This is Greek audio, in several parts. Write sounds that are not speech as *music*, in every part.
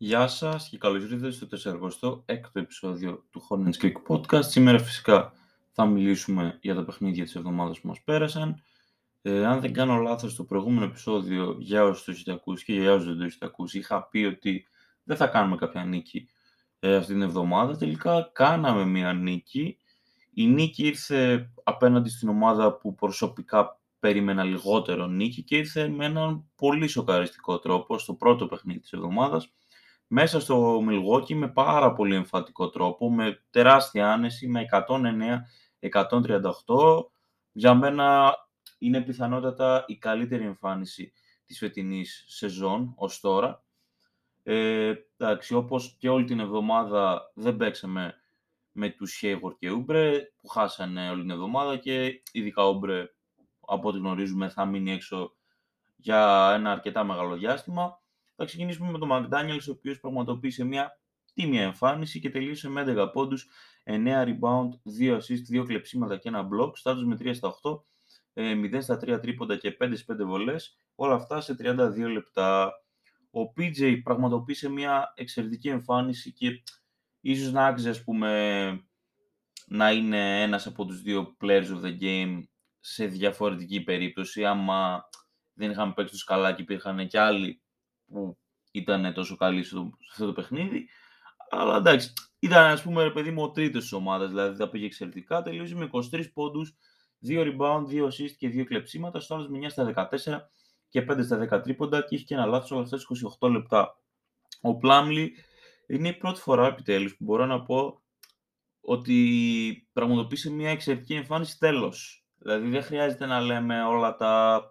Γεια σας και καλώς ήρθατε στο 46ο επεισόδιο του Hornets Creek Podcast. Σήμερα φυσικά θα μιλήσουμε για τα παιχνίδια της εβδομάδας που μας πέρασαν. Ε, αν δεν κάνω λάθος, στο προηγούμενο επεισόδιο, για όσους το έχετε ακούσει και για όσους δεν το έχετε ακούσει, είχα πει ότι δεν θα κάνουμε κάποια νίκη ε, αυτή την εβδομάδα. Τελικά κάναμε μια νίκη. Η νίκη ήρθε απέναντι στην ομάδα που προσωπικά περίμενα λιγότερο νίκη και ήρθε με έναν πολύ σοκαριστικό τρόπο στο πρώτο παιχνίδι της εβδομάδας μέσα στο Milwaukee με πάρα πολύ εμφαντικό τρόπο, με τεράστια άνεση, με 109-138. Για μένα είναι πιθανότατα η καλύτερη εμφάνιση της φετινής σεζόν ως τώρα. Ε, εντάξει, όπως και όλη την εβδομάδα δεν παίξαμε με τους Hayward και Ούμπρε που χάσανε όλη την εβδομάδα και ειδικά Ούμπρε από ό,τι γνωρίζουμε θα μείνει έξω για ένα αρκετά μεγάλο διάστημα. Θα ξεκινήσουμε με τον McDaniels, ο οποίος πραγματοποίησε μια τίμια εμφάνιση και τελείωσε με 11 πόντους, 9 rebound, 2 assist, 2 κλεψίματα και ένα block, στάτους με 3 στα 8, 0 ε, στα 3 τρίποντα και 5 στις 5 βολές, όλα αυτά σε 32 λεπτά. Ο PJ πραγματοποίησε μια εξαιρετική εμφάνιση και ίσως να άξιζε, ας πούμε, να είναι ένας από τους δύο players of the game σε διαφορετική περίπτωση, άμα δεν είχαμε παίξει τους καλά και υπήρχαν και άλλοι που ήταν τόσο καλή στο, σε αυτό το παιχνίδι. Αλλά εντάξει, ήταν ας πούμε ρε παιδί μου ο τρίτος της ομάδας, δηλαδή τα πήγε εξαιρετικά. Τελείωσε με 23 πόντους, 2 rebound, 2 assist και 2 κλεψίματα. Στο άλλος με 9 στα 14 και 5 στα 10 τρίποντα και είχε και ένα λάθος όλα αυτά 28 λεπτά. Ο Πλάμλι είναι η πρώτη φορά επιτέλους που μπορώ να πω ότι πραγματοποίησε μια εξαιρετική εμφάνιση τέλος. Δηλαδή δεν χρειάζεται να λέμε όλα τα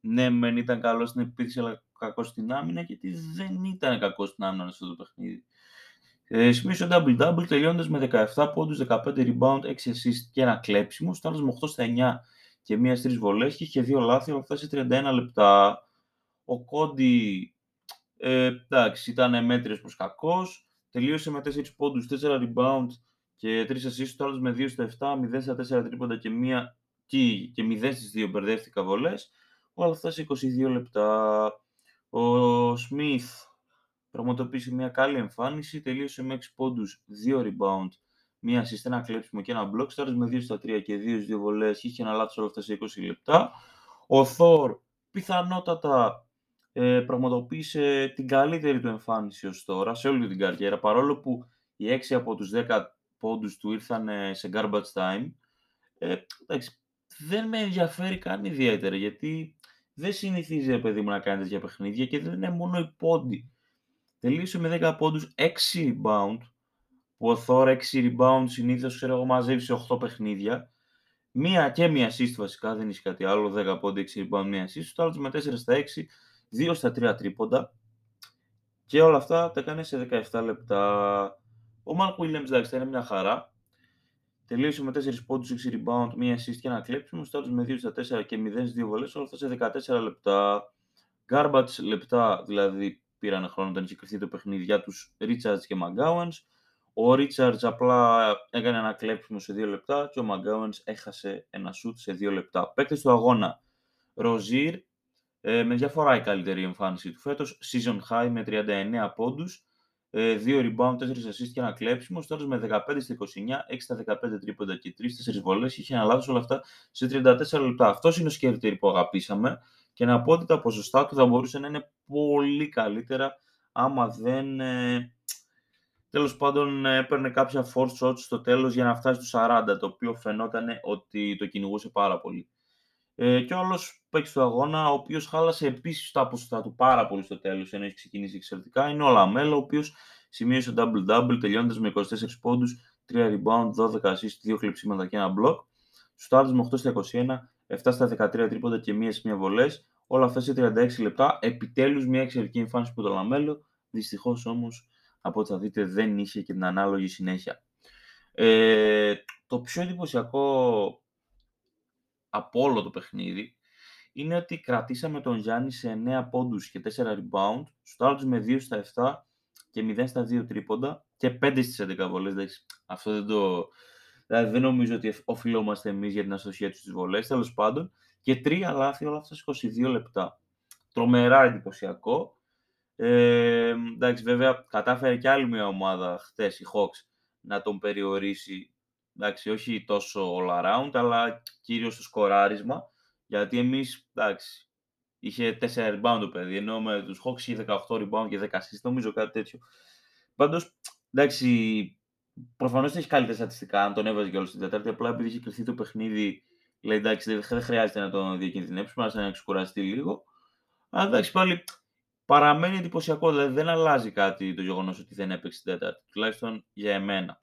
ναι, μεν ήταν καλό στην επίθεση, αλλά κακό στην άμυνα, γιατί δεν ήταν κακό στην άμυνα αυτό το παιχνίδι. Ε, σημείωσε double-double τελειώνοντα με 17 πόντους, 15 rebound, 6 assist και ένα κλέψιμο. Στο με 8 στα 9 και μία στις βολές και είχε δύο λάθη, αλλά φτάσει σε 31 λεπτά. Ο Κόντι ε, εντάξει, ήταν μέτριος προς κακός. Τελείωσε με 4 πόντους, 4 rebound και 3 assist. Στο με 2 στα 7, 0 στα 4 τρίποντα και, μία, και, και 0 στις 2 μπερδεύτηκα βολές. Όλα αυτά σε 22 λεπτά. Ο Σμιθ πραγματοποίησε μια καλή εμφάνιση, τελείωσε με 6 πόντους, 2 rebound, μία assist, ένα κλέψιμο και ένα block, στάρες με 2 στα 3 και 2 στις 2 βολές, είχε ένα λάθος όλα αυτά σε 20 λεπτά. Ο Θόρ πιθανότατα ε, πραγματοποίησε την καλύτερη του εμφάνιση ως τώρα σε όλη την καριέρα, παρόλο που οι 6 από τους 10 πόντους του ήρθαν σε garbage time. Ε, εντάξει, δεν με ενδιαφέρει καν ιδιαίτερα, γιατί δεν συνηθίζει, παιδί μου, να κάνει τέτοια παιχνίδια και δεν είναι μόνο οι πόντι. Τελείωσε με 10 πόντους, 6 rebound, που ο Thor 6 rebound συνήθως, ξέρω εγώ, μαζεύει σε 8 παιχνίδια. Μία και μία assist βασικά, δεν έχει κάτι άλλο, 10 πόντι, 6 rebound, μία assist. Το άλλος με 4 στα 6, 2 στα 3 τρίποντα. Και όλα αυτά τα έκανε σε 17 λεπτά. Ο Mark Williams, εντάξει, είναι μια χαρά. Τελείωσε με 4 πόντους, 6 rebound, 1 assist και ένα κλέψιμο. Στάτου με 2 στα 4 και 0 στις 2 βολές. Όλα αυτά σε 14 λεπτά. Garbage λεπτά δηλαδή πήραν χρόνο όταν είχε κρυφτεί το παιχνίδι για τους Richards και Maggowans. Ο Richards απλά έκανε ένα κλέψιμο σε 2 λεπτά και ο Maggowans έχασε ένα shoot σε 2 λεπτά. Παίκτες του αγώνα. Ροζίρ ε, με διαφορά η καλύτερη εμφάνιση του φέτος. Season high με 39 πόντους. 2 ε, rebound, 4 assist και ένα κλέψιμο. Τώρα με 15 στα 29, 6 στα 15 τρίποντα και 3-4 βολές. Είχε ένα λάθος όλα αυτά σε 34 λεπτά. Αυτός είναι ο σκέρτερ που αγαπήσαμε. Και να πω ότι τα ποσοστά του θα μπορούσαν να είναι πολύ καλύτερα άμα δεν. Ε, τέλος πάντων έπαιρνε κάποια force shots στο τέλος για να φτάσει στους 40, το οποίο φαινόταν ότι το κυνηγούσε πάρα πολύ. Ε, και ο άλλος παίκτη του αγώνα, ο οποίος χάλασε επίσης τα ποσοστά του πάρα πολύ στο τέλος, ενώ έχει ξεκινήσει εξαιρετικά, είναι ο Λαμέλο, ο οποίος σημείωσε double-double, τελειώνοντας με 24 πόντους, 3 rebound, 12 assist, 2 κλεψίματα και ένα block. Στους άλλου με 8 στα 21, 7 στα 13 τρίποντα και μία σε μία βολές. Όλα αυτά σε 36 λεπτά. Επιτέλους μια εξαιρετική εμφάνιση από το Λαμέλο. Δυστυχώς όμως, από ό,τι θα δείτε, δεν είχε και την ανάλογη συνέχεια. Ε, το πιο εντυπωσιακό από όλο το παιχνίδι είναι ότι κρατήσαμε τον Γιάννη σε 9 πόντους και 4 rebound, στους με 2 στα 7 και 0 στα 2 τρίποντα και 5 στις 11 βολές. αυτό δεν το... Δηλαδή δεν νομίζω ότι οφειλόμαστε εμείς για την αστοχία τους στις βολές, τέλος πάντων. Και τρία λάθη όλα αυτά σε 22 λεπτά. Τρομερά εντυπωσιακό. Ε, εντάξει, βέβαια, κατάφερε και άλλη μια ομάδα χθες, η Hawks, να τον περιορίσει. Εντάξει, όχι τόσο all around, αλλά κυρίως στο σκοράρισμα. Γιατί εμείς, εντάξει, είχε 4 rebound το παιδί, ενώ με τους Hawks είχε 18 rebound και 10 assist, νομίζω κάτι τέτοιο. Πάντως, εντάξει, προφανώς έχει καλύτερα στατιστικά, αν τον έβαζε και όλο στην Τετάρτη, απλά επειδή είχε κρυφθεί το παιχνίδι, λέει εντάξει, δεν χρειάζεται να τον διακινδυνεύσουμε, να ξεκουραστεί λίγο. Αλλά εντάξει, πάλι παραμένει εντυπωσιακό. Δηλαδή δεν αλλάζει κάτι το γεγονός ότι δεν έπαιξε την Τέταρτη. Τουλάχιστον για εμένα.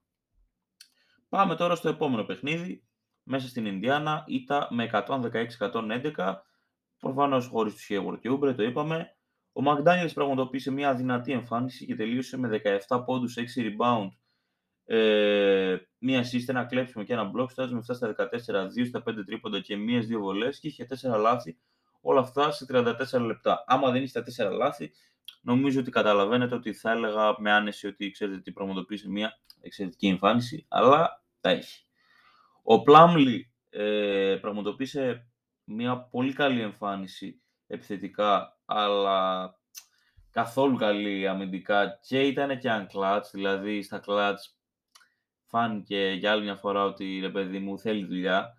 Πάμε τώρα στο επόμενο παιχνίδι. Μέσα στην Ινδιάνα ήταν με 116-111. Προφανώς χωρίς τους Hayward και Ούμπρε, το είπαμε. Ο Μακδάνιελ πραγματοποίησε μια δυνατή εμφάνιση και τελείωσε με 17 πόντους, 6 rebound, ε, μία assist, ένα κλέψιμο και ένα block. Φτάζει με 7 στα 14, 2 στα 5 τρίποντα και μίας δύο βολές και είχε 4 λάθη όλα αυτά σε 34 λεπτά. Άμα δεν είστε τα 4 λάθη, νομίζω ότι καταλαβαίνετε ότι θα έλεγα με άνεση ότι ξέρετε τι πραγματοποίησε μια εξαιρετική εμφάνιση, αλλά τα έχει. Ο Πλάμλι ε, πραγματοποίησε μια πολύ καλή εμφάνιση επιθετικά, αλλά καθόλου καλή αμυντικά και ήταν και αν κλατς, δηλαδή στα κλατς φάνηκε για άλλη μια φορά ότι ρε παιδί μου θέλει δουλειά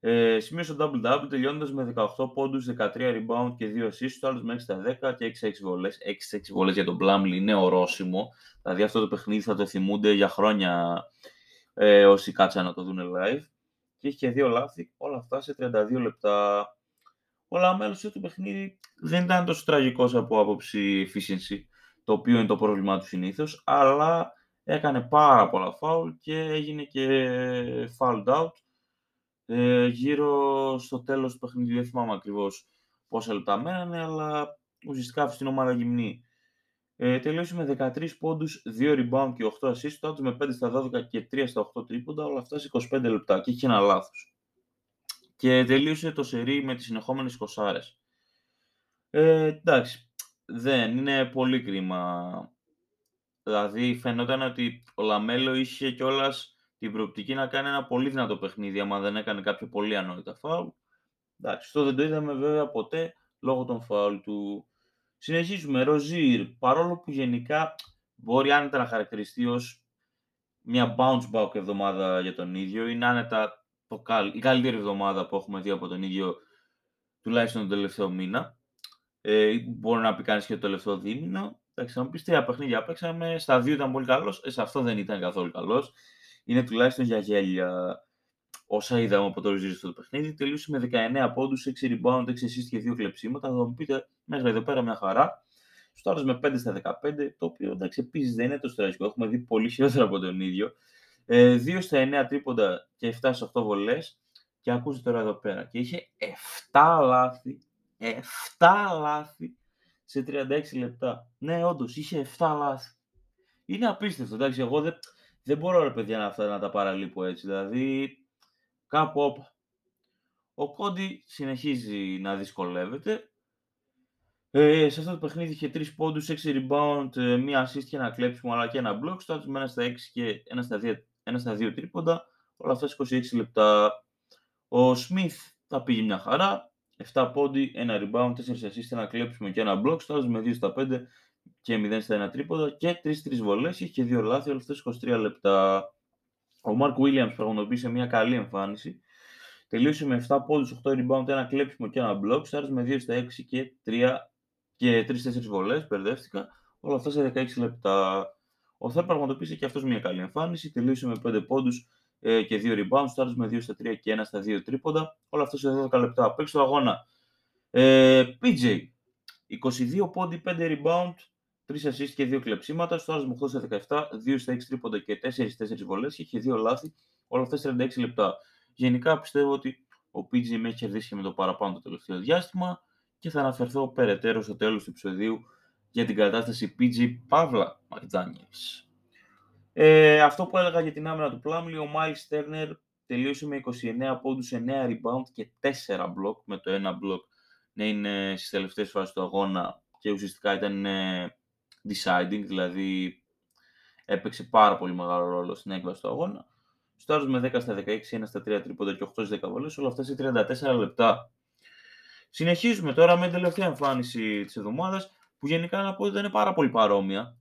ε, σημείωσε το double-double τελειώνοντας με 18 πόντους, 13 rebound και 2 assists, το άλλος με 6 στα 10 και 6-6 βολές. 6-6 βολές για τον Blumley είναι ορόσημο. Δηλαδή αυτό το παιχνίδι θα το θυμούνται για χρόνια ε, όσοι κάτσαν να το δουν live. Και έχει και δύο λάθη, όλα αυτά σε 32 λεπτά. Όλα μέλος του παιχνίδι δεν ήταν τόσο τραγικός από άποψη efficiency, το οποίο είναι το πρόβλημά του συνήθως, αλλά έκανε πάρα πολλά foul και έγινε και fouled out ε, γύρω στο τέλος του παιχνιδιού, δεν θυμάμαι ακριβώς πόσα λεπτά μένανε, αλλά ουσιαστικά αυτή την ομάδα γυμνή. Ε, τελείωσε με 13 πόντους, 2 rebound και 8 assists, τότε με 5 στα 12 και 3 στα 8 τρίποντα, όλα αυτά σε 25 λεπτά και είχε ένα λάθος. Και τελείωσε το σερί με τις συνεχόμενες 20 ε, εντάξει, δεν, είναι πολύ κρίμα. Δηλαδή φαινόταν ότι ο Λαμέλο είχε κιόλας την προοπτική να κάνει ένα πολύ δυνατό παιχνίδι, άμα δεν έκανε κάποιο πολύ ανόητα φάουλ. Εντάξει, αυτό δεν το είδαμε βέβαια ποτέ λόγω των φάουλ του. Συνεχίζουμε. Ροζίρ, παρόλο που γενικά μπορεί άνετα να χαρακτηριστεί ως μια bounce back εβδομάδα για τον ίδιο, είναι άνετα το η καλύτερη εβδομάδα που έχουμε δει από τον ίδιο τουλάχιστον τον τελευταίο μήνα. Ε, μπορεί να πει κανείς και το τελευταίο δίμηνο. Εντάξει, να μου πεις τρία παιχνίδια παίξαμε. Στα δύο ήταν πολύ καλός. Ε, σε αυτό δεν ήταν καθόλου καλός είναι τουλάχιστον για γέλια. Όσα είδαμε από το Ριζίρι στο παιχνίδι, τελείωσε με 19 πόντους, 6 rebound, 6 assist και 2 κλεψίματα. Θα μου πείτε μέχρι εδώ πέρα μια χαρά. Στο με 5 στα 15, το οποίο εντάξει επίσης δεν είναι το τραγικό. Έχουμε δει πολύ χειρότερα από τον ίδιο. Ε, 2 στα 9 τρίποντα και 7 στα 8 βολές. Και ακούστε τώρα εδώ πέρα. Και είχε 7 λάθη. 7 λάθη σε 36 λεπτά. Ναι, όντως είχε 7 λάθη. Είναι απίστευτο. Εντάξει, εγώ δεν, δεν μπορώ ρε παιδιά να, αυτά, να τα παραλείπω έτσι. Δηλαδή, κάπου όπα. Ο Κόντι συνεχίζει να δυσκολεύεται. Ε, σε αυτό το παιχνίδι είχε 3 πόντους, 6 rebound, ε, μία assist και ένα κλέψιμο αλλά και ένα block. Στο με ένα στα 6 και ένα στα 2, ένα στα 2 τρίποντα. Όλα αυτά σε 26 λεπτά. Ο Σμιθ θα πήγε μια χαρά. 7 πόντι, ένα rebound, 4 assist, ένα κλέψιμο και ένα block. Στο με 2 στα 5 και 0 στα 1 τρίποδα και 3-3 βολές. Είχε και 2 λάθη, όλα αυτές 23 λεπτά. Ο Μαρκ Williams πραγματοποίησε μια καλή εμφάνιση. Τελείωσε με 7 πόντους, 8 rebound, ένα κλέψιμο και ένα block. Στάρι με 2 στα 6 και 3 και 3-4 βολές. Μπερδεύτηκα. Όλα αυτά σε 16 λεπτά. Ο Θέρ πραγματοποίησε και αυτός μια καλή εμφάνιση. Τελείωσε με 5 πόντους ε, και 2 rebound. Στάρι με 2 στα 3 και 1 στα 2 τρίποντα. Όλα αυτά σε 12 λεπτά. Παίξει το αγώνα. Ε, PJ. 22 πόντι, 5 rebound, 3 assist και 2 κλεψίματα. Στο άλλο 8 στα 17, 2 στα 6 τρίποντα και 4-4 βολές και είχε 2 λάθη. Όλα αυτά 36 λεπτά. Γενικά πιστεύω ότι ο PG με έχει κερδίσει με το παραπάνω το τελευταίο διάστημα και θα αναφερθώ περαιτέρω στο τέλος του επεισοδίου για την κατάσταση PG Παύλα McDaniels. Ε, αυτό που έλεγα για την άμυνα του Πλάμλι, ο Miles Turner τελείωσε με 29 πόντους, 9 rebound και 4 block, με το 1 block να είναι στις τελευταίες φάσεις του αγώνα και ουσιαστικά ήταν ε, deciding, δηλαδή έπαιξε πάρα πολύ μεγάλο ρόλο στην έκβαση του αγώνα. Στο με 10 στα 16, 1 στα 3 τρίποντα και 8 10 βολές, όλα αυτά σε 34 λεπτά. Συνεχίζουμε τώρα με την τελευταία εμφάνιση της εβδομάδας. που γενικά να πω ότι είναι πάρα πολύ παρόμοια.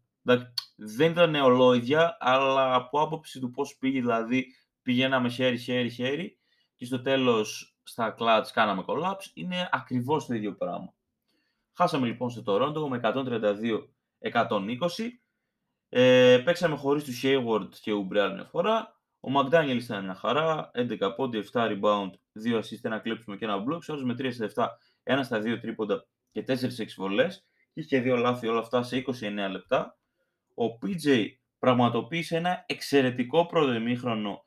Δεν ήταν ολόιδια, αλλά από άποψη του πώς πήγε, δηλαδή πηγαίναμε χέρι, χέρι, χέρι και στο τέλος στα κλάτς κάναμε collapse, είναι ακριβώς το ίδιο πράγμα. Χάσαμε λοιπόν στο Toronto με 132-120. Ε, παίξαμε χωρίς τους Hayward και Oubre άλλη μια φορά. Ο McDaniel ήταν μια χαρά, 11 πόντι, 7 rebound, 2 assist, ένα κλέψιμο και ένα block. Σε με 3 στα 7, 1 στα 2 τρίποντα και 4 εξβολές. Και είχε δύο λάθη όλα αυτά σε 29 λεπτά. Ο PJ πραγματοποίησε ένα εξαιρετικό πρώτο ημίχρονο,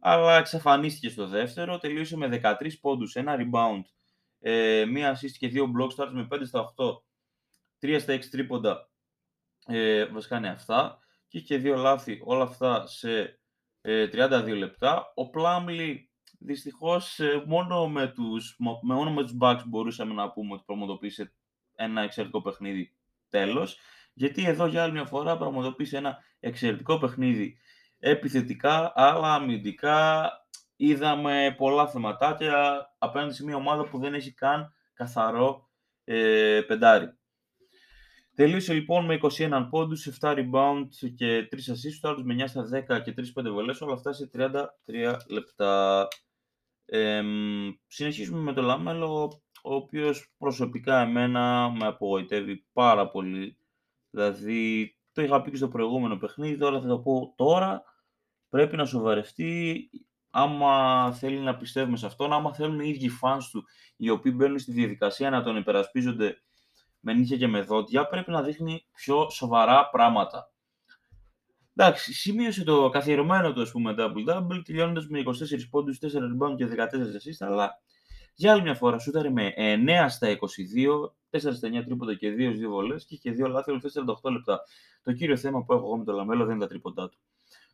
αλλά εξαφανίστηκε στο δεύτερο. Τελείωσε με 13 πόντους, ένα rebound, ε, μία assist και δύο block starts με 5 στα 8, 3 στα 6 τρίποντα, ε, βασικά είναι αυτά. Και είχε δύο λάθη, όλα αυτά σε 32 ε, λεπτά. Ο Πλάμλι δυστυχώς ε, μόνο με τους, μόνο με τους Bucks μπορούσαμε να πούμε ότι πραγματοποίησε ένα εξαιρετικό παιχνίδι τέλος. Γιατί εδώ για άλλη μια φορά πραγματοποίησε ένα εξαιρετικό παιχνίδι επιθετικά, αλλά αμυντικά είδαμε πολλά θεματάκια απέναντι σε μια ομάδα που δεν έχει καν καθαρό ε, πεντάρι. Τελείωσε λοιπόν με 21 πόντους, 7 rebound και 3 assists, το άλλο με 9 στα 10 και 3-5 βολές, όλα αυτά σε 33 λεπτά. Ε, συνεχίζουμε με το Λάμελο, ο οποίος προσωπικά εμένα με απογοητεύει πάρα πολύ. Δηλαδή, το είχα πει και στο προηγούμενο παιχνίδι, τώρα θα το πω τώρα. Πρέπει να σοβαρευτεί άμα θέλει να πιστεύουμε σε αυτόν, άμα θέλουν οι ίδιοι fans του, οι οποίοι μπαίνουν στη διαδικασία να τον υπερασπίζονται με νύχια και με δόντια, πρέπει να δείχνει πιο σοβαρά πράγματα. Εντάξει, σημείωσε το καθιερωμένο του, ας πούμε, double-double, τελειώνοντας με 24 πόντους, 4 rebound και 14 assists, αλλά για άλλη μια φορά σούταρε με 9 στα 22, 4 στα 9 τρίποτα και 2 2 βολές και είχε 2 λάθη όλες 48 λεπτά. Το κύριο θέμα που έχω εγώ με το Λαμέλο δεν είναι τα τρίποντά του.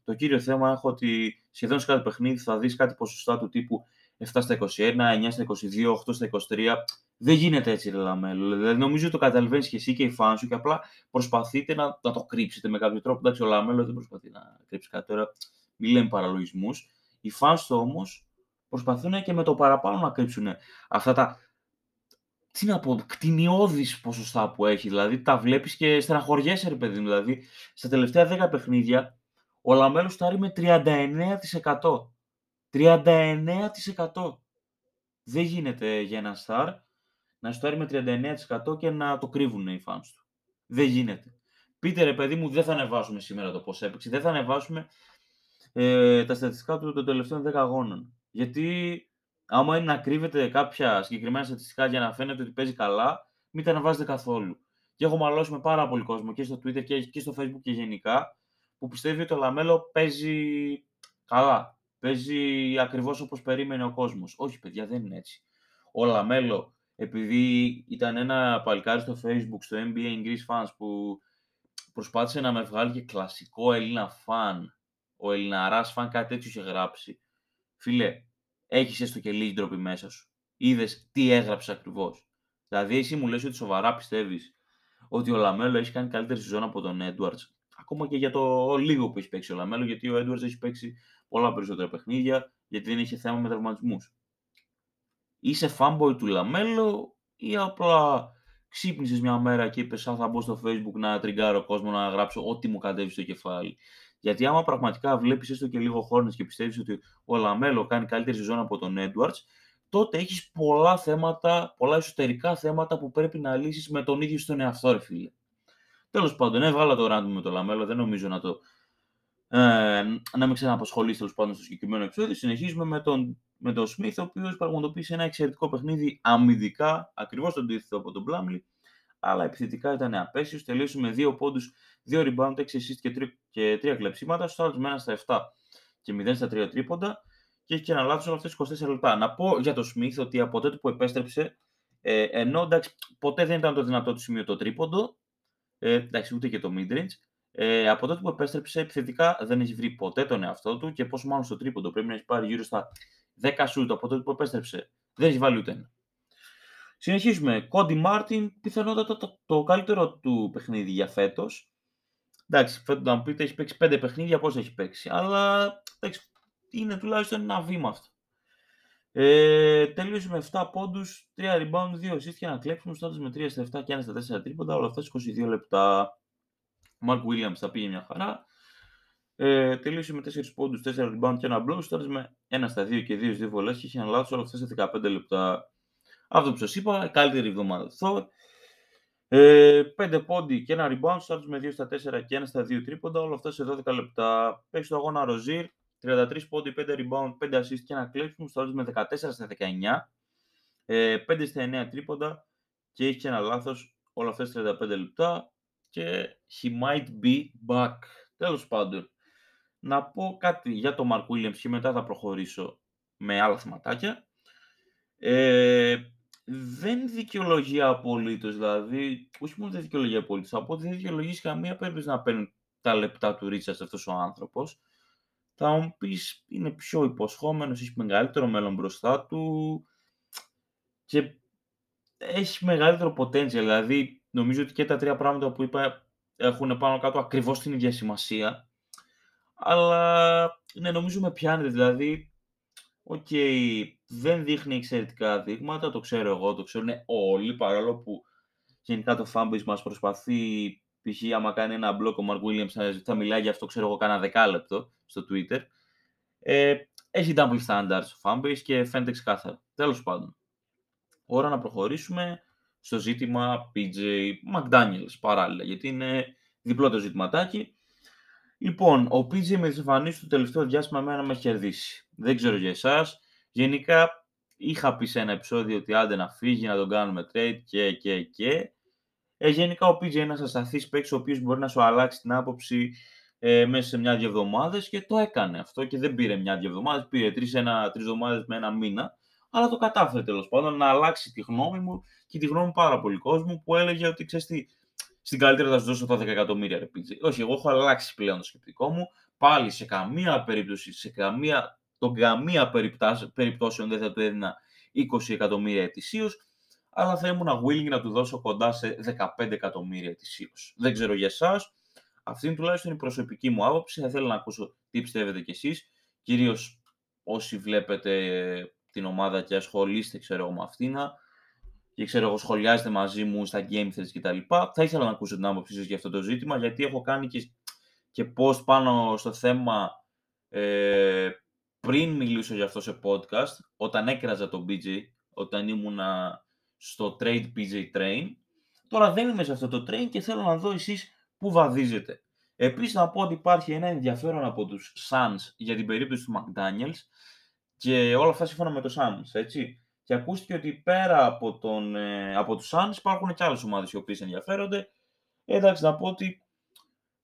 Το κύριο θέμα έχω ότι σχεδόν σε κάθε παιχνίδι θα δεις κάτι ποσοστά του τύπου 7 στα 21, 9 στα 22, 8 στα 23. Δεν γίνεται έτσι, ρε Λαμέλο. Δηλαδή, νομίζω ότι το καταλαβαίνεις και εσύ και οι φαν σου και απλά προσπαθείτε να, να το κρύψετε με κάποιο τρόπο. Εντάξει, ο Λαμέλος δεν προσπαθεί να κρύψει κάτι τώρα. Μην λέμε παραλογισμούς. Οι φαν του όμως προσπαθούν και με το παραπάνω να κρύψουν αυτά τα τι να πω, κτηνιώδεις ποσοστά που έχει. Δηλαδή, τα βλέπεις και στεναχωριέσαι, ρε παιδί Δηλαδή, στα τελευταία 10 παιχνίδια, ο Λαμέλος στάρει με 39%. 39%. Δεν γίνεται για ένα στάρ να σουτάρει με 39% και να το κρύβουν οι fans του. Δεν γίνεται. Πείτε ρε παιδί μου, δεν θα ανεβάσουμε σήμερα το πώς έπαιξε. Δεν θα ανεβάσουμε ε, τα στατιστικά του των τελευταίων 10 αγώνων. Γιατί άμα είναι να κρύβετε κάποια συγκεκριμένα στατιστικά για να φαίνεται ότι παίζει καλά, μην τα ανεβάζετε καθόλου. Και έχω μαλώσει με πάρα πολύ κόσμο και στο Twitter και στο Facebook και γενικά που πιστεύει ότι ο Λαμέλο παίζει καλά. Παίζει ακριβώς όπως περίμενε ο κόσμος. Όχι παιδιά, δεν είναι έτσι. Ο Λαμέλο, επειδή ήταν ένα παλικάρι στο Facebook, στο NBA English Fans, που προσπάθησε να με βγάλει και κλασικό Έλληνα φαν, ο Ελληναράς φαν κάτι τέτοιο είχε γράψει. Φίλε, έχεις έστω και λίγη ντροπή μέσα σου. Είδες τι έγραψες ακριβώς. Δηλαδή, εσύ μου λες ότι σοβαρά πιστεύεις ότι ο Λαμέλο έχει κάνει καλύτερη σεζόν από τον Edwards. Ακόμα και για το λίγο που έχει παίξει ο Λαμέλο, γιατί ο Edwards έχει παίξει πολλά περισσότερα παιχνίδια, γιατί δεν είχε θέμα με τραυματισμούς. Είσαι fanboy του Λαμέλο ή απλά ξύπνησες μια μέρα και είπες: θα μπω στο Facebook να τριγκάρω κόσμο να γράψω ό,τι μου κατέβει στο κεφάλι. Γιατί άμα πραγματικά βλέπεις έστω και λίγο χώρε και πιστεύεις ότι ο Λαμέλο κάνει καλύτερη σεζόν από τον Edwards, τότε έχεις πολλά θέματα, πολλά εσωτερικά θέματα που πρέπει να λύσεις με τον ίδιο σου τον εαυτό, ρε φίλε. Τέλος πάντων, έβγαλα το rant μου με το Λαμέλο, δεν νομίζω να το. Ε, να με ξαναπασχολήσει τέλος πάντων στο συγκεκριμένο επεισόδιο. Συνεχίζουμε με τον, με τον Smith, ο οποίος πραγματοποίησε ένα εξαιρετικό παιχνίδι αμυντικά, ακριβώς το αντίθετο από τον Μπλάμλι, αλλά επιθετικά ήταν απέσιος. Τελείωσε με 2 πόντους, 2 rebound, 6 assist και 3, και 3 κλεψίματα. Στο άλλο με 1 στα 7 και 0 στα 3 τρίποντα. Και έχει και ένα λάθος όλε αυτές 24 λεπτά. Να πω για το Smith ότι από τότε που επέστρεψε, ε, ενώ εντάξει, ποτέ δεν ήταν το δυνατό του σημείο το τρίποντο, ε, εντάξει, ούτε και το midrange. Ε, από τότε που επέστρεψε επιθετικά δεν έχει βρει ποτέ τον εαυτό του και πόσο μάλλον στο τρίποντο. Πρέπει να έχει πάρει γύρω στα 10 σούτ από τότε που επέστρεψε. Δεν έχει βάλει ούτε ένα. Συνεχίζουμε. Κόντι Μάρτιν, πιθανότατα το, το, καλύτερο του παιχνίδι για φέτος. Εντάξει, φέτος να μου πείτε έχει παίξει 5 παιχνίδια, πώς έχει παίξει. Αλλά εντάξει, είναι τουλάχιστον ένα βήμα αυτό. Ε, τελείωσε με 7 πόντους, 3 rebound, 2 assists και ένα κλέψιμο, στάτος με 3 στα 7 και 1 στα 4 τρίποντα, όλα αυτά 22 λεπτά. Mark Williams θα πήγε μια χαρά. Ε, τελείωσε με 4 πόντους, 4 rebound και ένα block, στάτος με 1 στα 2 και 2 στις βολές. Και είχε ένα λάθος όλα αυτά σε 15 λεπτά. Αυτό που σας είπα, καλύτερη εβδομάδα. Του ε, 5 πόντι και ένα rebound, στάτους με 2 στα 4 και 1 στα 2 τρίποντα, όλα αυτά σε 12 λεπτά. Παίξει το αγώνα Ροζίρ, 33 πόντι, 5 rebound, 5 assist και ένα κλέψιμο, στάτους με 14 στα 19, ε, 5 στα 9 τρίποντα. Και έχει και ένα λάθος, όλα αυτά σε 35 λεπτά και he might be back. Τέλος πάντων, να πω κάτι για τον Mark Williams και μετά θα προχωρήσω με άλλα θεματάκια. Ε, δεν δικαιολογεί απολύτως. Δηλαδή, όχι μόνο δεν δικαιολογεί απολύτως, από ότι δεν δικαιολογείς καμία περίπτωση να παίρνει τα λεπτά του Ρίτσα αυτός ο άνθρωπος. Θα μου πεις είναι πιο υποσχόμενος, έχει μεγαλύτερο μέλλον μπροστά του και έχει μεγαλύτερο potential. Δηλαδή, νομίζω ότι και τα τρία πράγματα που είπα έχουν πάνω κάτω ακριβώς την ίδια σημασία. Αλλά ναι, νομίζω με πιάνετε. Δηλαδή, OK, okay, δεν δείχνει εξαιρετικά δείγματα, το ξέρω εγώ, το ξέρουν όλοι, παρόλο που γενικά το fanbase μας προσπαθεί, π.χ. άμα κάνει ένα block ο Mark Williams θα μιλάει για αυτό, ξέρω εγώ, κάνα δεκάλεπτο στο Twitter. Ε, έχει double standards ο fanbase και φαίνεται ξεκάθαρα. Τέλος πάντων, ώρα να προχωρήσουμε στο ζήτημα PJ McDaniels παράλληλα, γιατί είναι διπλό το ζητηματάκι. Λοιπόν, ο PJ με τις εμφανίσεις του τελευταίο διάστημα εμένα με έχει κερδίσει. Δεν ξέρω για εσάς. Γενικά είχα πει σε ένα επεισόδιο ότι άντε να φύγει, να τον κάνουμε trade και και και. Ε, γενικά ο PJ είναι ένας ασταθής παίκτης ο οποίος μπορεί να σου αλλάξει την άποψη ε, μέσα σε μια-δύο εβδομάδες και το έκανε αυτό και δεν πήρε μια-δύο εβδομάδες, πήρε τρεις εβδομάδες με ένα μήνα. Αλλά το κατάφερε τέλος πάντων να αλλάξει τη γνώμη μου και τη γνώμη πάρα πολύ κόσμου που έλεγε ότι ξέρεις τι, στην καλύτερη θα σου δώσω τα 10 εκατομμύρια ρε Όχι, εγώ έχω αλλάξει πλέον το σκεπτικό μου. Πάλι σε καμία περίπτωση, σε καμία, τον καμία περιπτώσεων δεν θα του έδινα 20 εκατομμύρια ετησίως, αλλά θα ήμουν willing να του δώσω κοντά σε 15 εκατομμύρια ετησίως. Δεν ξέρω για εσάς. Αυτή είναι τουλάχιστον η προσωπική μου άποψη. Θα ήθελα να ακούσω τι πιστεύετε κι εσείς. Κυρίως όσοι βλέπετε την ομάδα και ασχολείστε, ξέρω εγώ, με αυτήν και ξέρω εγώ σχολιάζετε μαζί μου στα game threads κτλ. Θα ήθελα να ακούσω την άποψή σας για αυτό το ζήτημα, γιατί έχω κάνει και, και post πάνω στο θέμα ε, πριν μιλήσω για αυτό σε podcast, όταν έκραζα τον BJ, όταν ήμουνα στο trade BJ train. Τώρα δεν είμαι σε αυτό το train και θέλω να δω εσείς πού βαδίζετε. Επίσης να πω ότι υπάρχει ένα ενδιαφέρον από τους Suns για την περίπτωση του McDaniels και όλα αυτά σύμφωνα με το Suns, έτσι και ακούστηκε ότι πέρα από, τον, ε, από τους Suns υπάρχουν και άλλες ομάδες οι οποίες ενδιαφέρονται. Εντάξει, να πω ότι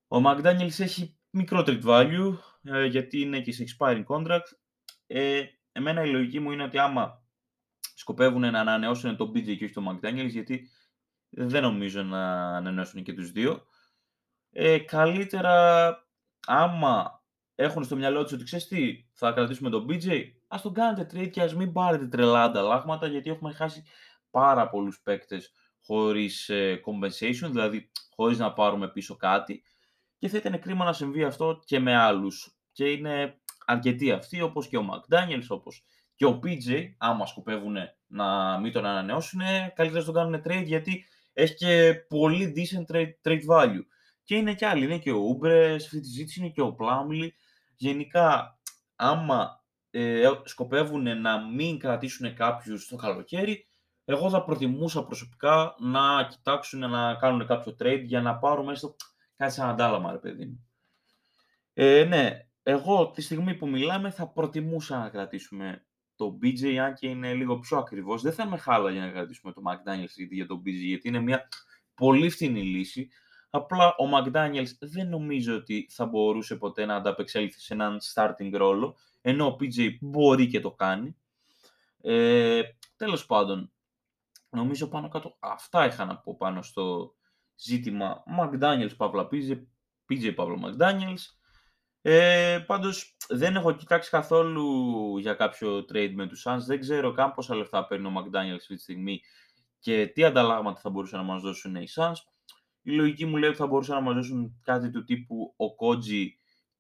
ο McDaniels έχει μικρό trade value, ε, γιατί είναι και σε expiring contract. Ε, εμένα η λογική μου είναι ότι άμα σκοπεύουν να ανανεώσουν τον BJ και όχι τον McDaniels, γιατί δεν νομίζω να ανανεώσουν και τους δύο. Ε, καλύτερα, άμα έχουν στο μυαλό τους ότι ξέρεις τι, θα κρατήσουμε τον BJ, ας τον κάνετε trade και ας μην πάρετε τρελά ανταλλάγματα, γιατί έχουμε χάσει πάρα πολλούς παίκτες χωρίς ε, compensation, δηλαδή χωρίς να πάρουμε πίσω κάτι. Και θα ήταν κρίμα να συμβεί αυτό και με άλλους. Και είναι αρκετοί αυτοί, όπως και ο McDaniels, όπως και ο PJ, άμα σκοπεύουν να μην τον ανανεώσουν, καλύτερα να τον κάνουν trade γιατί έχει και πολύ decent trade, trade value. Και είναι και άλλοι, είναι και ο Ubre, σε αυτή τη ζήτηση είναι και ο Plumlee. Γενικά, άμα ε, σκοπεύουν να μην κρατήσουν κάποιους το καλοκαίρι, εγώ θα προτιμούσα προσωπικά να κοιτάξουν να κάνουν κάποιο trade για να πάρουμε έστω κάτι σαν αντάλλαγμα, ρε παιδί μου. Ε, ναι, εγώ τη στιγμή που μιλάμε θα προτιμούσα να κρατήσουμε το BJ, αν και είναι λίγο πιο ακριβώς. Δεν θα με χάλα για να κρατήσουμε το McDaniels για το BJ, γιατί είναι μια πολύ φθηνή λύση. Απλά ο McDaniels δεν νομίζω ότι θα μπορούσε ποτέ να ανταπεξέλθει σε έναν starting ρόλο ενώ ο PJ μπορεί και το κάνει. Ε, τέλος πάντων, νομίζω πάνω κάτω αυτά είχα να πω πάνω στο ζήτημα McDaniels Παύλα PJ, PJ Παύλα McDaniels. Ε, πάντως δεν έχω κοιτάξει καθόλου για κάποιο trade με τους Suns, δεν ξέρω καν πόσα λεφτά παίρνει ο McDaniels αυτή τη στιγμή και τι ανταλλάγματα θα μπορούσαν να μας δώσουν οι Suns. Η λογική μου λέει ότι θα μπορούσαν να μας δώσουν κάτι του τύπου ο Koji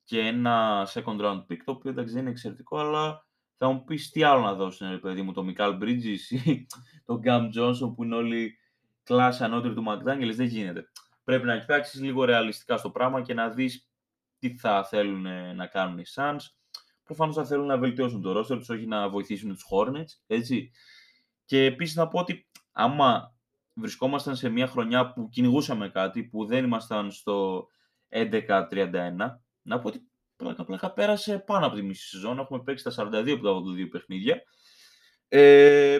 και ένα second round pick, το οποίο εντάξει δεν είναι εξαιρετικό, αλλά Θα μου πεις τι άλλο να δώσουν, ρε παιδί μου, το Μικάλ Μπρίτζης ή *laughs* τον Γκάμ Τζόνσον που είναι όλοι κλάση ανώτερη του McDaniels. Δεν γίνεται. Πρέπει να κοιτάξεις λίγο ρεαλιστικά στο πράγμα και να δεις τι θα θέλουν να κάνουν οι Suns. Προφανώς θα θέλουν να βελτιώσουν το roster τους, όχι να βοηθήσουν τους Hornets. Έτσι. Και επίσης να πω ότι άμα βρισκόμασταν σε μια χρονιά που κυνηγούσαμε κάτι, που δεν ήμασταν στο 11-31, να πω ότι πλάκα πλάκα πέρασε πάνω από τη μισή σεζόν. Έχουμε παίξει τα 42 από τα 82 παιχνίδια. Ε,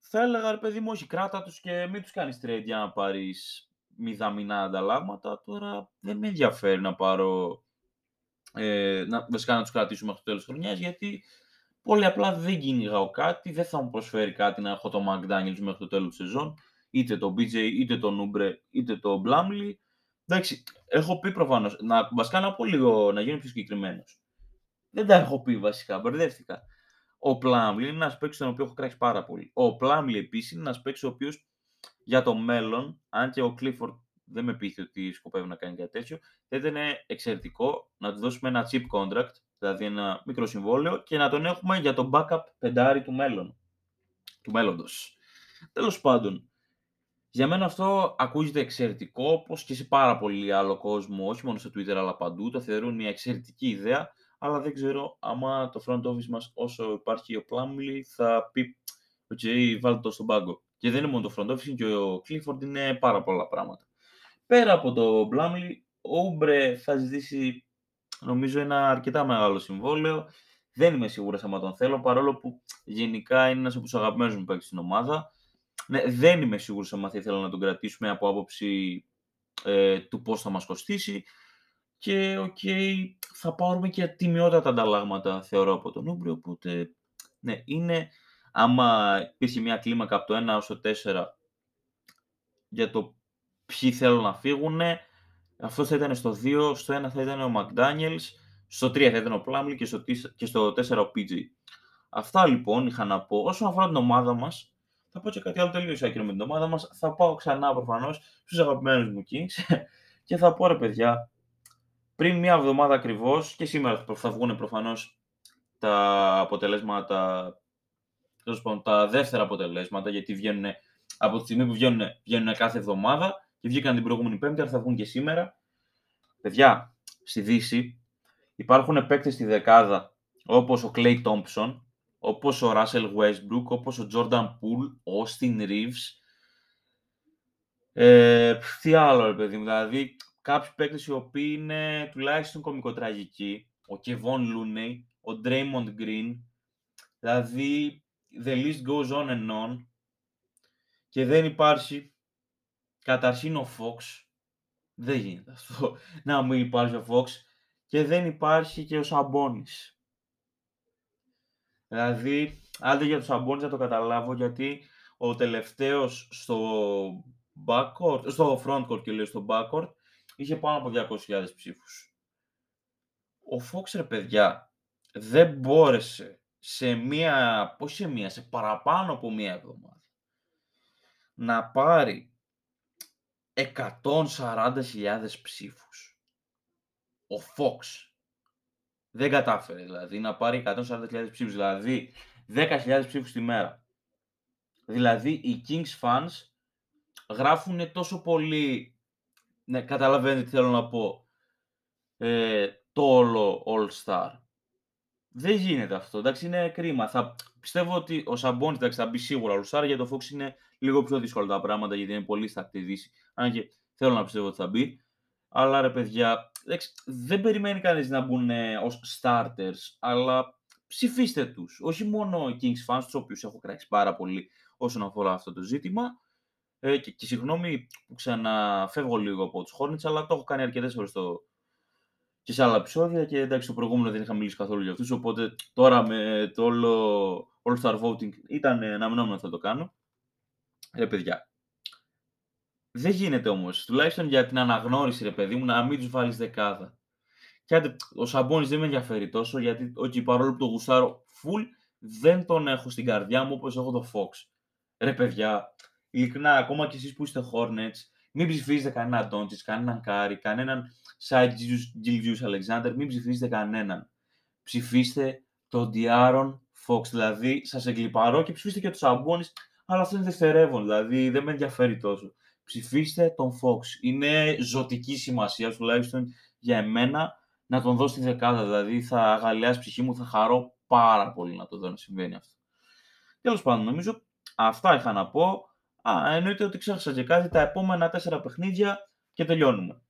θα έλεγα, ρε παιδί μου, όχι, κράτα τους και μην τους κάνεις trade για να πάρεις μηδαμινά ανταλλάγματα. Τώρα δεν με ενδιαφέρει να πάρω, ε, να, βασικά να τους κρατήσουμε μέχρι το τέλος της χρονιάς, γιατί πολύ απλά δεν κυνηγάω κάτι, δεν θα μου προσφέρει κάτι να έχω το McDaniels μέχρι το τέλος της σεζόν, είτε το BJ, είτε το Nubre, είτε το Blumley. Εντάξει, έχω πει προφανώς. Να, βασικά να πω λίγο, να γίνω πιο συγκεκριμένος. Δεν τα έχω πει βασικά, μπερδεύτηκα. Ο Πλάμλι είναι ένας παίκτης τον οποίο έχω κράξει πάρα πολύ. Ο Πλάμλι επίσης είναι ένας παίκτης ο οποίος για το μέλλον, αν και ο Clifford δεν με πείθει ότι σκοπεύει να κάνει κάτι τέτοιο, θα ήταν εξαιρετικό να του δώσουμε ένα chip contract, δηλαδή ένα μικρό συμβόλαιο, και να τον έχουμε για το backup πεντάρι του μέλλον. Του μέλλοντος. Τέλος πάντων, για μένα αυτό ακούγεται εξαιρετικό, όπως και σε πάρα πολύ άλλο κόσμο, όχι μόνο στο Twitter αλλά παντού, το θεωρούν μια εξαιρετική ιδέα, αλλά δεν ξέρω άμα το front office μας όσο υπάρχει ο Plumlee θα πει «ΟΚ, βάλτε το στον πάγκο». Και δεν είναι μόνο το front office, και ο Clifford είναι πάρα πολλά πράγματα. Πέρα από το Plumlee, ο Ούμπρε θα ζητήσει νομίζω ένα αρκετά μεγάλο συμβόλαιο. Δεν είμαι σίγουρα άμα τον θέλω, παρόλο που γενικά είναι ένας από τους αγαπημένους μου παίκτες στην ομάδα. Ναι, δεν είμαι σίγουρος αν θα ήθελα να τον κρατήσουμε από άποψη ε, του πώς θα μας κοστίσει. Και OK, okay, θα πάρουμε και τιμιότατα ανταλλάγματα θεωρώ από τον Oubre, οπότε ναι, είναι άμα υπήρχε μια κλίμακα από το 1 ως το 4 για το ποιοι θέλουν να φύγουν, αυτό θα ήταν στο 2, στο 1 θα ήταν ο McDaniels, στο 3 θα ήταν ο Plumlee και στο, και στο 4 ο PG. Αυτά λοιπόν είχα να πω. Όσον αφορά την ομάδα μας, θα πω και κάτι άλλο τελείως άκυρο με την ομάδα μας. Θα πάω ξανά προφανώς στους αγαπημένους μου Kings *laughs* και θα πω ρε παιδιά, πριν μία εβδομάδα ακριβώς και σήμερα θα βγουν προφανώς τα αποτελέσματα, τέλος πάντων τα δεύτερα αποτελέσματα, γιατί βγαίνουν από τη στιγμή που βγαίνουν, βγαίνουν κάθε εβδομάδα και βγήκαν την προηγούμενη Πέμπτη, αλλά θα βγουν και σήμερα. Παιδιά, στη Δύση υπάρχουν παίκτε στη δεκάδα όπως ο Clay Thompson, όπως ο Russell Westbrook, όπως ο Jordan Poole, ο Austin Reeves. Ε, τι άλλο, ρε παιδί μου, δηλαδή κάποιοι παίκτες οι οποίοι είναι τουλάχιστον κομικοτραγικοί, ο Kevon Looney, ο Draymond Green, δηλαδή the list goes on and on και δεν υπάρχει καταρχήν ο Fox, δεν γίνεται αυτό, να μην υπάρχει ο Fox και δεν υπάρχει και ο Σαμπόνις. Δηλαδή, άντε για τους Σαμπόνις να το καταλάβω, γιατί ο τελευταίος στο backcourt, στο frontcourt και λέω στο backcourt, είχε πάνω από 200.000 ψήφους. Ο Fox, ρε παιδιά, δεν μπόρεσε σε μία, πώς σε μία, σε παραπάνω από μία εβδομάδα, να πάρει 140.000 ψήφους. Ο Fox δεν κατάφερε δηλαδή να πάρει 140.000 ψήφους, δηλαδή 10.000 ψήφους τη μέρα. Δηλαδή οι Kings fans γράφουν τόσο πολύ, ναι, καταλαβαίνετε τι θέλω να πω, ε, το όλο All Star. Δεν γίνεται αυτό, εντάξει, είναι κρίμα. Θα, πιστεύω ότι ο Σαμπόνι εντάξει, θα μπει σίγουρα All Star, για το Fox είναι λίγο πιο δύσκολα τα πράγματα, γιατί είναι πολύ στα δύση. Αν και θέλω να πιστεύω ότι θα μπει. Αλλά ρε παιδιά, δεν περιμένει κανείς να μπουν ε, ως starters, αλλά ψηφίστε τους. Όχι μόνο οι Kings fans, τους οποίους έχω κράξει πάρα πολύ όσον αφορά αυτό το ζήτημα. Ε, και, και συγγνώμη που ξαναφεύγω λίγο από τους Hornets, αλλά το έχω κάνει αρκετές φορές στο, και σε άλλα επεισόδια και εντάξει το προηγούμενο δεν είχα μιλήσει καθόλου για αυτούς, οπότε τώρα με το όλο All Star Voting ήταν αναμενόμενο θα το κάνω. Ε, παιδιά, δεν γίνεται όμως. Τουλάχιστον για την αναγνώριση, ρε παιδί μου, να μην τους βάλεις δεκάδα. Και άντε, ο Σαμπόνις δεν με ενδιαφέρει τόσο, γιατί okay, παρόλο που το γουστάρω full, δεν τον έχω στην καρδιά μου όπως έχω το Fox. Ρε παιδιά, ειλικρινά, ακόμα κι εσείς που είστε Hornets, μην ψηφίζετε κανέναν Ντόντσιτς, κανέναν Κάρι, κανέναν Shai Gilgeous-Alexander, μην ψηφίζετε κανέναν. Ψηφίστε τον De'Aaron Fox, δηλαδή σας εγκλυπαρώ και ψηφίστε και τον Σαμπόνις, αλλά αυτό είναι δευτερεύον, δηλαδή δεν με ενδιαφέρει τόσο. Ψηφίστε τον Fox. Είναι ζωτική σημασία, τουλάχιστον για εμένα, να τον δω στη δεκάδα. Δηλαδή θα αγαλιάσει ψυχή μου, θα χαρώ πάρα πολύ να το δω να συμβαίνει αυτό. Τέλος πάντων, νομίζω αυτά είχα να πω. Α, εννοείται ότι ξέχασα και κάτι. Τα επόμενα τέσσερα παιχνίδια και τελειώνουμε.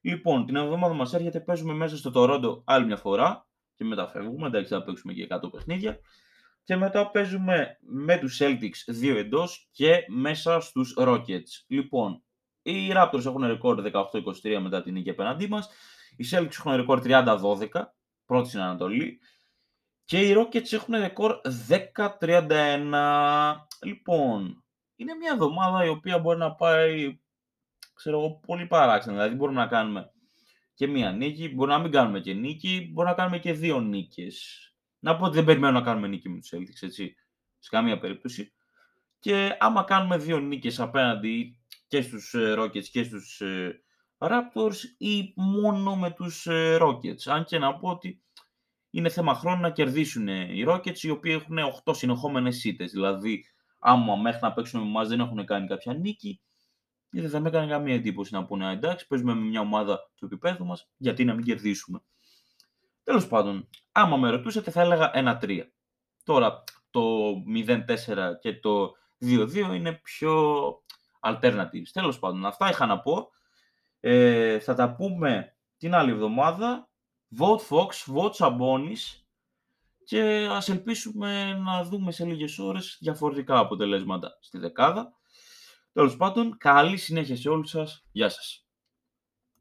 Λοιπόν, την εβδομάδα μας έρχεται, παίζουμε μέσα στο Τορόντο άλλη μια φορά και μετά φεύγουμε. Εντάξει, θα παίξουμε και 100 παιχνίδια. Και μετά παίζουμε με τους Celtics 2 εντός και μέσα στους Rockets. Λοιπόν, οι Raptors έχουν ρεκόρ 18-23 μετά την νίκη απέναντί μας. Οι Celtics έχουν ρεκόρ 30-12, πρώτη στην Ανατολή. Και οι Rockets έχουν ρεκόρ 10-31. Λοιπόν, είναι μια εβδομάδα η οποία μπορεί να πάει, ξέρω εγώ, πολύ παράξενα. Δηλαδή μπορούμε να κάνουμε και μία νίκη, μπορεί να μην κάνουμε και νίκη, μπορεί να κάνουμε και δύο νίκες. Να πω ότι δεν περιμένω να κάνουμε νίκη με τους Celtics, έτσι, σε καμία περίπτωση. Και άμα κάνουμε δύο νίκες απέναντι και στους ε, Rockets και στους ε, Raptors ή μόνο με τους ε, Rockets. Αν και να πω ότι είναι θέμα χρόνου να κερδίσουν οι Rockets οι οποίοι έχουν 8 συνεχόμενες σίτες. Δηλαδή, άμα μέχρι να παίξουν με εμάς δεν έχουν κάνει κάποια νίκη, δεν θα με έκανε καμία εντύπωση να πούνε εντάξει, παίζουμε με μια ομάδα του επίπεδου μας, γιατί να μην κερδίσουμε. Τέλος πάντων, άμα με ρωτούσατε θα έλεγα 1-3. Τώρα το 0-4 και το 2-2 είναι πιο alternatives. Τέλος πάντων, αυτά είχα να πω. Ε, θα τα πούμε την άλλη εβδομάδα. Vote Fox, vote Sabonis και ας ελπίσουμε να δούμε σε λίγες ώρες διαφορετικά αποτελέσματα στη δεκάδα. Τέλος πάντων, καλή συνέχεια σε όλους σας. Γεια σας.